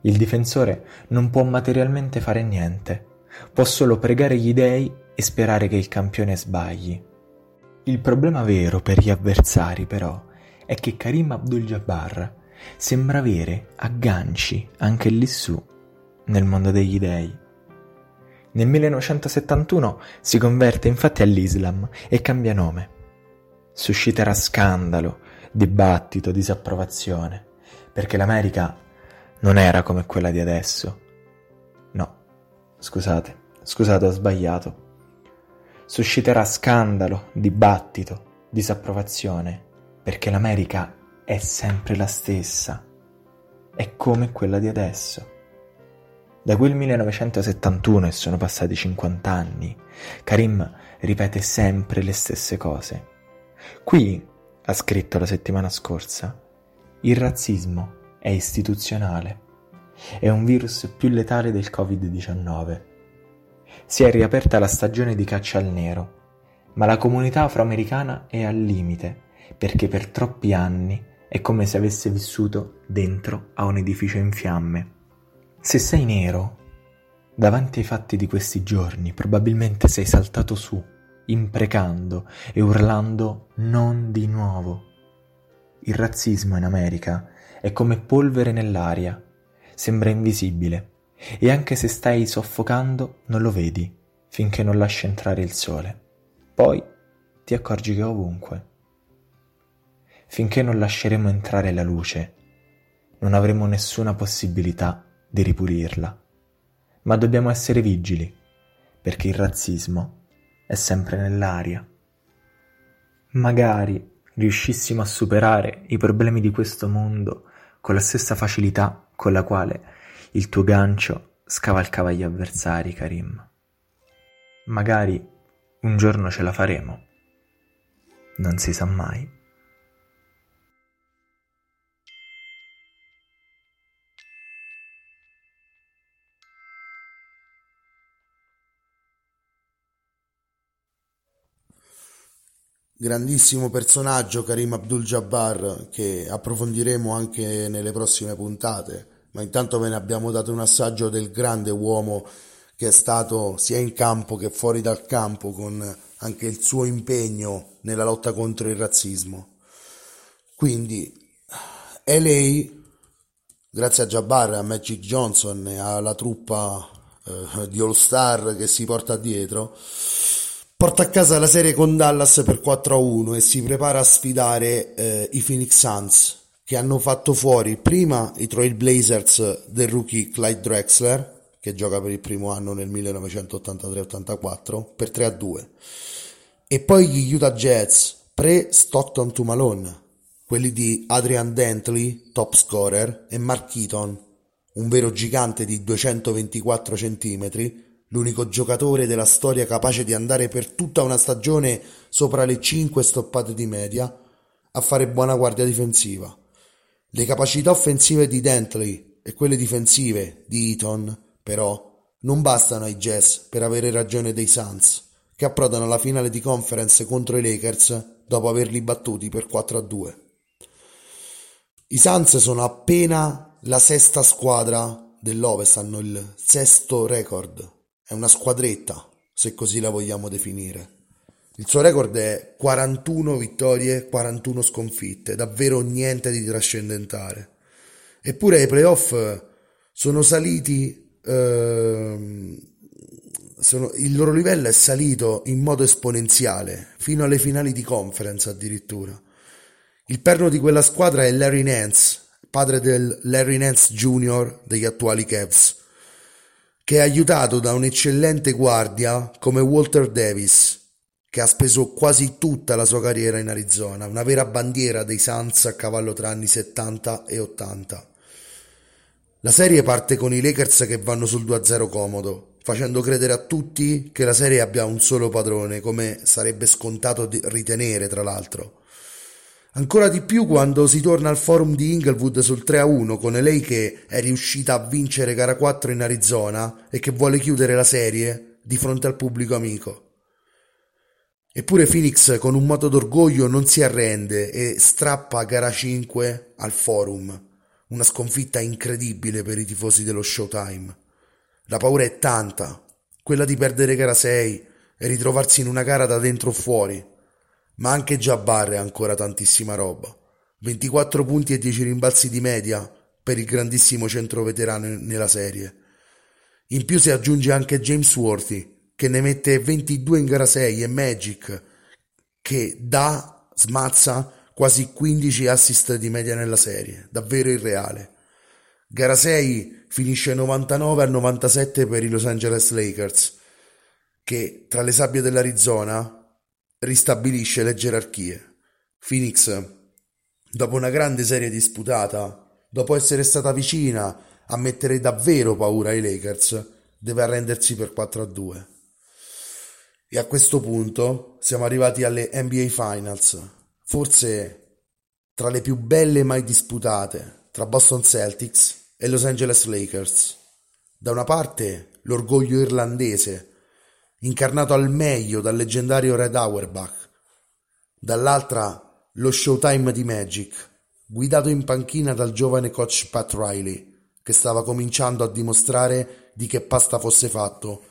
Il difensore non può materialmente fare niente, può solo pregare gli dei e sperare che il campione sbagli. Il problema vero per gli avversari, però, è che Karim Abdul-Jabbar sembra avere agganci anche su, nel mondo degli dei. Nel 1971 si converte infatti all'Islam e cambia nome. Susciterà scandalo, dibattito, disapprovazione, perché l'America non era come quella di adesso. No, scusate, scusate, ho sbagliato. Susciterà scandalo, dibattito, disapprovazione, perché l'America è sempre la stessa. È come quella di adesso. Da quel 1971 e sono passati 50 anni, Karim ripete sempre le stesse cose. Qui, ha scritto la settimana scorsa, il razzismo è istituzionale. È un virus più letale del Covid-19. Si è riaperta la stagione di caccia al nero, ma la comunità afroamericana è al limite perché per troppi anni è come se avesse vissuto dentro a un edificio in fiamme. Se sei nero, davanti ai fatti di questi giorni, probabilmente sei saltato su, imprecando e urlando non di nuovo. Il razzismo in America è come polvere nell'aria, sembra invisibile, e anche se stai soffocando non lo vedi finché non lasci entrare il sole. Poi ti accorgi che è ovunque. Finché non lasceremo entrare la luce, non avremo nessuna possibilità di ripulirla. Ma dobbiamo essere vigili, perché il razzismo è sempre nell'aria. Magari riuscissimo a superare i problemi di questo mondo con la stessa facilità con la quale il tuo gancio scavalcava gli avversari, Karim. Magari un giorno ce la faremo. Non si sa mai. Grandissimo personaggio Karim Abdul-Jabbar che approfondiremo anche nelle prossime puntate, ma intanto ve ne abbiamo dato un assaggio del grande uomo che è stato sia in campo che fuori dal campo con anche il suo impegno nella lotta contro il razzismo. Quindi LA, grazie a Jabbar, a Magic Johnson e alla truppa eh, di All Star che si porta dietro, porta a casa la serie con Dallas per 4-1 e si prepara a sfidare eh, i Phoenix Suns che hanno fatto fuori prima i Trailblazers del rookie Clyde Drexler che gioca per il primo anno nel 1983-84 per 3-2 e poi gli Utah Jazz pre Stockton to Malone quelli di Adrian Dantley top scorer e Mark Keaton un vero gigante di 224 centimetri l'unico giocatore della storia capace di andare per tutta una stagione sopra le 5 stoppate di media a fare buona guardia difensiva. Le capacità offensive di Dentley e quelle difensive di Eaton, però, non bastano ai Jazz per avere ragione dei Suns, che approdano alla finale di conference contro i Lakers dopo averli battuti per 4 a 2. I Suns sono appena la sesta squadra dell'Ovest, hanno il sesto record è una squadretta, se così la vogliamo definire. Il suo record è 41 vittorie, 41 sconfitte, davvero niente di trascendentale. Eppure ai playoff sono saliti, ehm, sono, il loro livello è salito in modo esponenziale, fino alle finali di conference addirittura. Il perno di quella squadra è Larry Nance, padre del Larry Nance Jr. degli attuali Cavs, che è aiutato da un eccellente guardia come Walter Davis, che ha speso quasi tutta la sua carriera in Arizona, una vera bandiera dei Suns a cavallo tra anni 70 e 80. La serie parte con i Lakers che vanno sul 2-0 comodo, facendo credere a tutti che la serie abbia un solo padrone, come sarebbe scontato ritenere tra l'altro. Ancora di più quando si torna al forum di Inglewood sul 3-1 con LA che è riuscita a vincere gara 4 in Arizona e che vuole chiudere la serie di fronte al pubblico amico. Eppure Phoenix con un moto d'orgoglio non si arrende e strappa gara 5 al forum. Una sconfitta incredibile per i tifosi dello Showtime. La paura è tanta, quella di perdere gara 6 e ritrovarsi in una gara da dentro o fuori ma anche Jabbar è ancora tantissima roba. 24 punti e 10 rimbalzi di media per il grandissimo centro veterano nella serie. In più si aggiunge anche James Worthy, che ne mette 22 in gara 6 e Magic, che dà, smazza quasi 15 assist di media nella serie, davvero irreale. Gara 6 finisce 99 a 97 per i Los Angeles Lakers, che tra le sabbie dell'Arizona ristabilisce le gerarchie. Phoenix, dopo una grande serie disputata, dopo essere stata vicina a mettere davvero paura ai Lakers, deve arrendersi per 4 a 2. E a questo punto siamo arrivati alle NBA Finals, forse tra le più belle mai disputate tra Boston Celtics e Los Angeles Lakers. Da una parte l'orgoglio irlandese incarnato al meglio dal leggendario Red Auerbach, dall'altra lo Showtime di Magic, guidato in panchina dal giovane coach Pat Riley, che stava cominciando a dimostrare di che pasta fosse fatto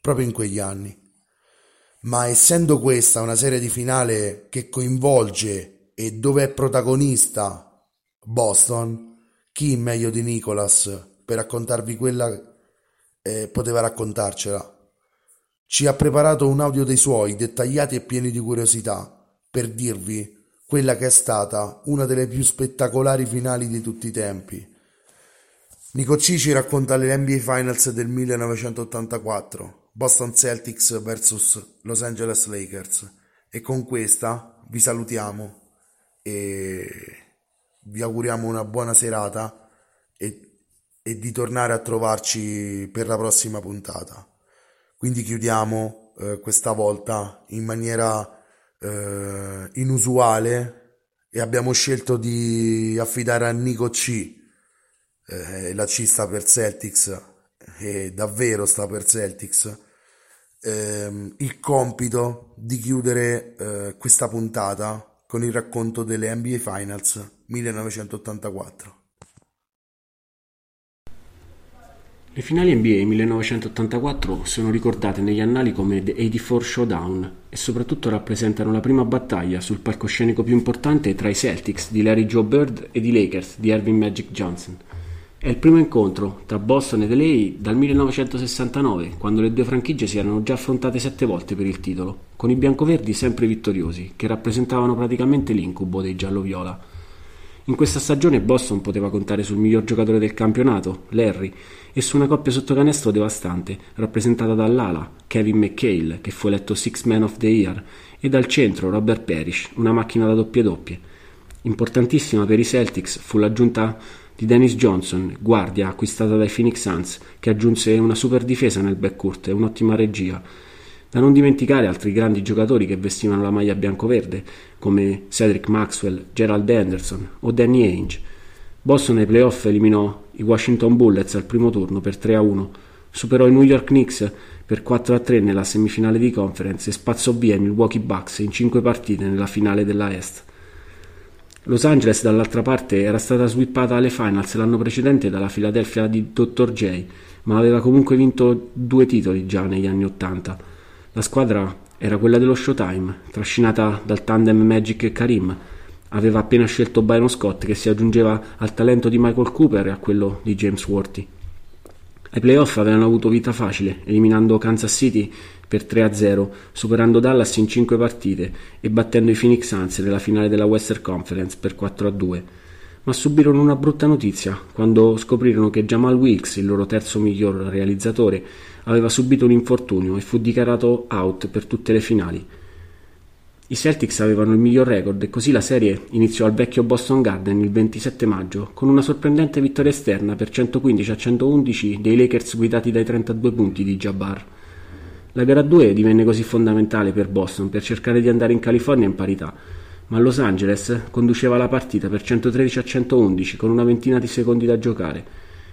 proprio in quegli anni. Ma essendo questa una serie di finale che coinvolge e dove è protagonista Boston, chi meglio di Nicholas per raccontarvi quella eh, poteva raccontarcela? Ci ha preparato un audio dei suoi, dettagliati e pieni di curiosità, per dirvi quella che è stata una delle più spettacolari finali di tutti i tempi. Nico C ci racconta le NBA Finals del 1984, Boston Celtics vs Los Angeles Lakers e con questa vi salutiamo e vi auguriamo una buona serata e, e di tornare a trovarci per la prossima puntata. Quindi chiudiamo eh, questa volta in maniera eh, inusuale e abbiamo scelto di affidare a Nico C. Eh, la C sta per Celtics e davvero sta per Celtics. Ehm, il compito di chiudere eh, questa puntata con il racconto delle NBA Finals 1984. Le finali NBA 1984 sono ricordate negli annali come The 84 Showdown e soprattutto rappresentano la prima battaglia sul palcoscenico più importante tra i Celtics di Larry Joe Bird e i Lakers di Ervin Magic Johnson. È il primo incontro tra Boston ed LA dal 1969, quando le due franchigie si erano già affrontate sette volte per il titolo, con i biancoverdi sempre vittoriosi, che rappresentavano praticamente l'incubo dei giallo-viola. In questa stagione Boston poteva contare sul miglior giocatore del campionato, Larry, e su una coppia sotto canestro devastante, rappresentata dall'ala, Kevin McHale, che fu eletto Six Man of the Year, e dal centro, Robert Parrish, una macchina da doppie doppie. Importantissima per i Celtics fu l'aggiunta di Dennis Johnson, guardia acquistata dai Phoenix Suns, che aggiunse una super difesa nel backcourt e un'ottima regia. Da non dimenticare altri grandi giocatori che vestivano la maglia bianco-verde, come Cedric Maxwell, Gerald Anderson o Danny Ainge. Boston ai playoff eliminò i Washington Bullets al primo turno per 3-1, superò i New York Knicks per 4-3 nella semifinale di conference e spazzò via i Milwaukee Bucks in 5 partite nella finale della Est. Los Angeles dall'altra parte era stata swippata alle finals l'anno precedente dalla Philadelphia di Dr. J, ma aveva comunque vinto due titoli già negli anni Ottanta. La squadra era quella dello Showtime, trascinata dal tandem Magic e Karim, Aveva appena scelto Byron Scott che si aggiungeva al talento di Michael Cooper e a quello di James Worthy. Ai playoff avevano avuto vita facile, eliminando Kansas City per 3-0, superando Dallas in 5 partite e battendo i Phoenix Suns nella finale della Western Conference per 4-2. Ma subirono una brutta notizia quando scoprirono che Jamal Wilkes, il loro terzo miglior realizzatore, aveva subito un infortunio e fu dichiarato out per tutte le finali. I Celtics avevano il miglior record e così la serie iniziò al vecchio Boston Garden il 27 maggio con una sorprendente vittoria esterna per 115 a 111 dei Lakers guidati dai 32 punti di Jabbar. La gara 2 divenne così fondamentale per Boston per cercare di andare in California in parità, ma Los Angeles conduceva la partita per 113 a 111 con una ventina di secondi da giocare,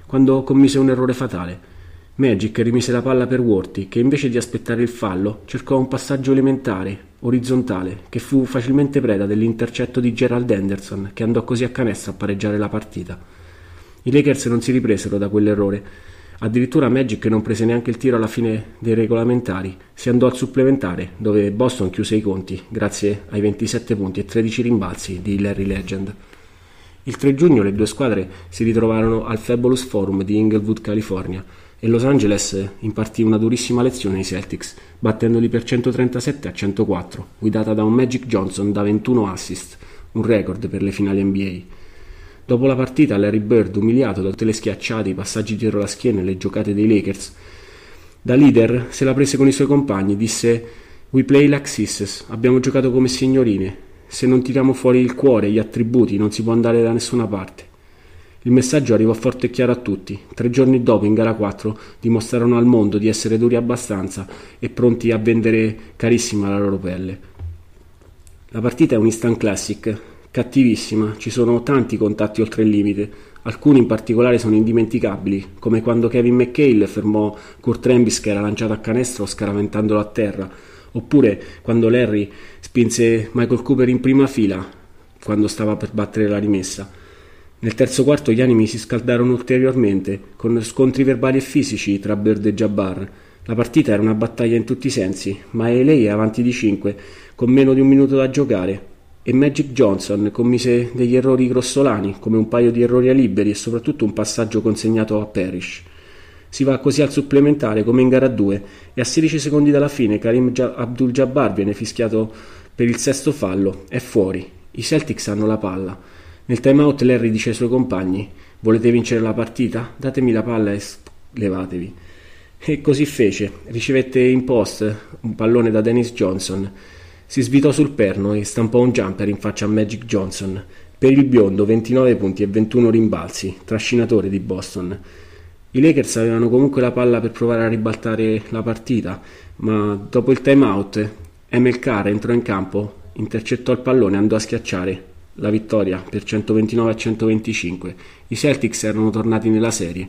quando commise un errore fatale. Magic rimise la palla per Worthy, che invece di aspettare il fallo cercò un passaggio elementare, orizzontale, che fu facilmente preda dell'intercetto di Gerald Anderson, che andò così a canestro a pareggiare la partita. I Lakers non si ripresero da quell'errore. Addirittura Magic non prese neanche il tiro alla fine dei regolamentari. Si andò al supplementare, dove Boston chiuse i conti, grazie ai 27 punti e 13 rimbalzi di Larry Legend. Il 3 giugno le due squadre si ritrovarono al Fabulous Forum di Inglewood, California, e Los Angeles impartì una durissima lezione ai Celtics, battendoli per 137 a 104, guidata da un Magic Johnson da 21 assist, un record per le finali NBA. Dopo la partita, Larry Bird, umiliato da tutte le schiacciate, i passaggi dietro la schiena e le giocate dei Lakers, da leader se la prese con i suoi compagni e disse We play like sisters, abbiamo giocato come signorine, se non tiriamo fuori il cuore e gli attributi non si può andare da nessuna parte. Il messaggio arrivò forte e chiaro a tutti. Tre giorni dopo, in gara 4, dimostrarono al mondo di essere duri abbastanza e pronti a vendere carissima la loro pelle. La partita è un instant classic, cattivissima, ci sono tanti contatti oltre il limite, alcuni in particolare sono indimenticabili, come quando Kevin McHale fermò Kurt Rambis che era lanciato a canestro scaraventandolo a terra, oppure quando Larry spinse Michael Cooper in prima fila quando stava per battere la rimessa. Nel terzo quarto gli animi si scaldarono ulteriormente, con scontri verbali e fisici tra Bird e Jabbar. La partita era una battaglia in tutti i sensi, ma lei è avanti di 5, con meno di un minuto da giocare, e Magic Johnson commise degli errori grossolani, come un paio di errori a liberi e soprattutto un passaggio consegnato a Parrish. Si va così al supplementare come in gara 2 e a 16 secondi dalla fine Karim Abdul-Jabbar viene fischiato per il sesto fallo, è fuori. I Celtics hanno la palla. Nel timeout Larry dice ai suoi compagni Volete vincere la partita? Datemi la palla e levatevi. E così fece. Ricevette in post un pallone da Dennis Johnson. Si svitò sul perno e stampò un jumper in faccia a Magic Johnson. Per il biondo 29 punti e 21 rimbalzi, trascinatore di Boston. I Lakers avevano comunque la palla per provare a ribaltare la partita, ma dopo il timeout Emel Carr entrò in campo, intercettò il pallone e andò a schiacciare la vittoria per 129 a 125. I Celtics erano tornati nella serie.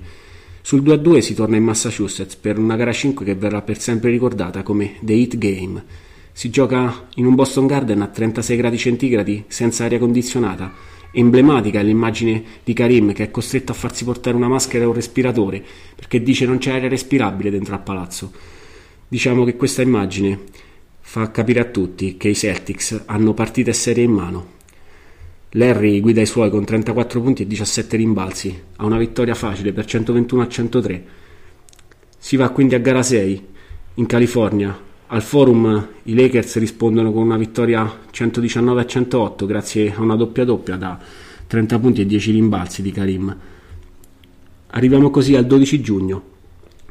Sul 2-2 si torna in Massachusetts per una gara 5 che verrà per sempre ricordata come The Heat Game. Si gioca in un Boston Garden a 36 gradi centigradi senza aria condizionata. Emblematica è l'immagine di Karim che è costretto a farsi portare una maschera e un respiratore perché dice non c'è aria respirabile dentro al palazzo. Diciamo che questa immagine fa capire a tutti che i Celtics hanno partite serie in mano. Larry guida i suoi con 34 punti e 17 rimbalzi, ha una vittoria facile per 121 a 103. Si va quindi a gara 6 in California. Al forum i Lakers rispondono con una vittoria 119 a 108 grazie a una doppia doppia da 30 punti e 10 rimbalzi di Karim. Arriviamo così al 12 giugno,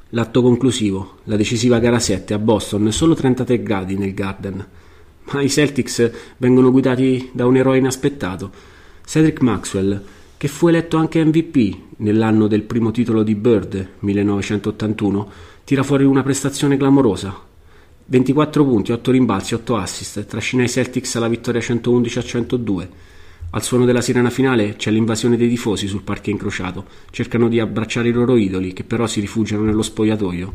l'atto conclusivo, la decisiva gara 7 a Boston, solo 33 gradi nel Garden ma i Celtics vengono guidati da un eroe inaspettato, Cedric Maxwell, che fu eletto anche MVP nell'anno del primo titolo di Bird, 1981, tira fuori una prestazione clamorosa. 24 punti, 8 rimbalzi, 8 assist, trascina i Celtics alla vittoria 111 a 102. Al suono della sirena finale c'è l'invasione dei tifosi sul parquet incrociato, cercano di abbracciare i loro idoli, che però si rifugiano nello spogliatoio.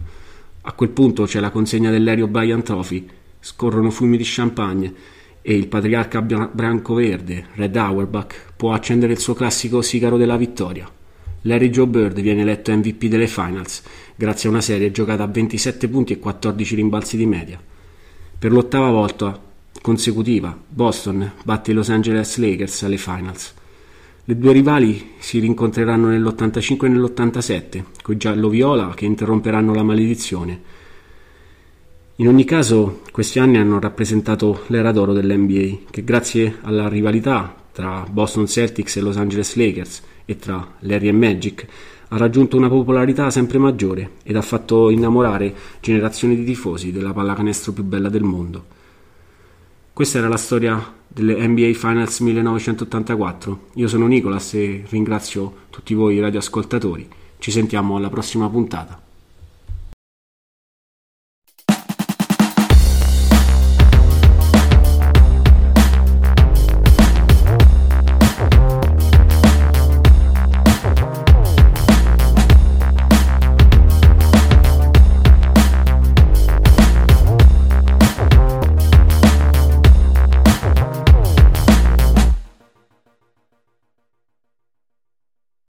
A quel punto c'è la consegna dell'aereo Bayern Trophy, scorrono fiumi di champagne e il patriarca bianco-verde, Red Auerbach, può accendere il suo classico sigaro della vittoria. Larry Joe Bird viene eletto MVP delle Finals grazie a una serie giocata a 27 punti e 14 rimbalzi di media. Per l'ottava volta consecutiva Boston batte i Los Angeles Lakers alle Finals. Le due rivali si rincontreranno nell'85 e nell'87, coi giallo-viola che interromperanno la maledizione. In ogni caso, questi anni hanno rappresentato l'era d'oro dell'NBA, che grazie alla rivalità tra Boston Celtics e Los Angeles Lakers e tra Larry e Magic ha raggiunto una popolarità sempre maggiore ed ha fatto innamorare generazioni di tifosi della pallacanestro più bella del mondo. Questa era la storia delle NBA Finals 1984. Io sono Nicolas e ringrazio tutti voi radioascoltatori. Ci sentiamo alla prossima puntata.